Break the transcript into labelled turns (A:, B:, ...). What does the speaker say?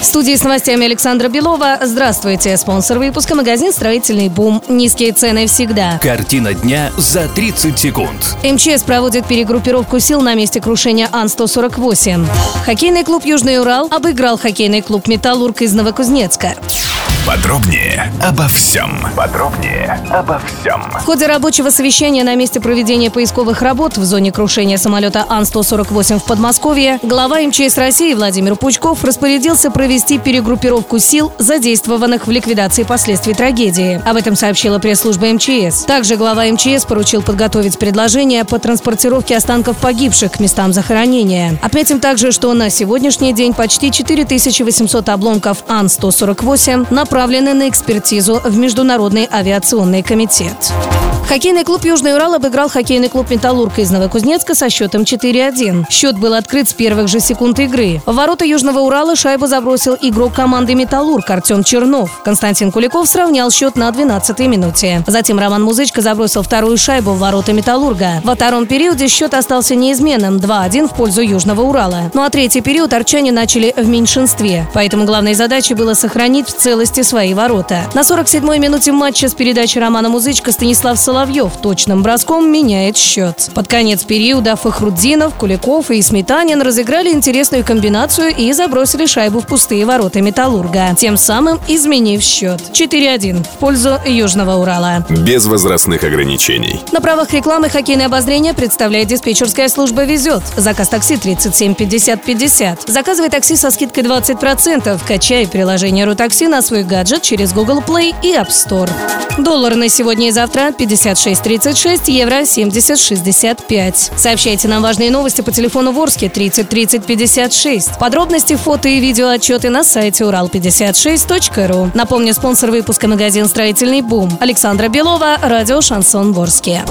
A: В студии с новостями Александра Белова. Здравствуйте. Спонсор выпуска магазин «Строительный бум». Низкие цены всегда.
B: Картина дня за 30 секунд.
A: МЧС проводит перегруппировку сил на месте крушения Ан-148. Хоккейный клуб «Южный Урал» обыграл хоккейный клуб «Металлург» из Новокузнецка.
C: Подробнее обо всем. Подробнее обо всем.
A: В ходе рабочего совещания на месте проведения поисковых работ в зоне крушения самолета Ан-148 в Подмосковье глава МЧС России Владимир Пучков распорядился провести перегруппировку сил, задействованных в ликвидации последствий трагедии. Об этом сообщила пресс-служба МЧС. Также глава МЧС поручил подготовить предложение по транспортировке останков погибших к местам захоронения. Отметим также, что на сегодняшний день почти 4800 обломков Ан-148 направлены на экспертизу в Международный авиационный комитет. Хоккейный клуб «Южный Урал» обыграл хоккейный клуб «Металлург» из Новокузнецка со счетом 4-1. Счет был открыт с первых же секунд игры. В ворота Южного Урала шайбу забросил игрок команды «Металлург» Артем Чернов. Константин Куликов сравнял счет на 12-й минуте. Затем Роман Музычко забросил вторую шайбу в ворота «Металлурга». Во втором периоде счет остался неизменным – 2-1 в пользу Южного Урала. Ну а третий период арчане начали в меньшинстве. Поэтому главной задачей было сохранить в целости свои ворота. На 47-й минуте матча с передачи Романа Музычка Станислав Соловьев точным броском меняет счет. Под конец периода Фахруддинов, Куликов и Сметанин разыграли интересную комбинацию и забросили шайбу в пустые ворота «Металлурга», тем самым изменив счет. 4-1 в пользу Южного Урала.
C: Без возрастных ограничений.
A: На правах рекламы хоккейное обозрение представляет диспетчерская служба «Везет». Заказ такси 37 50 50. Заказывай такси со скидкой 20%. Качай приложение «Рутакси» на свой гаджет через Google Play и App Store. Доллар на сегодня и завтра 56.36, евро 70.65. Сообщайте нам важные новости по телефону Ворске 30 30 56. Подробности, фото и видео отчеты на сайте урал56.ру. Напомню, спонсор выпуска магазин «Строительный бум». Александра Белова, радио «Шансон Ворске».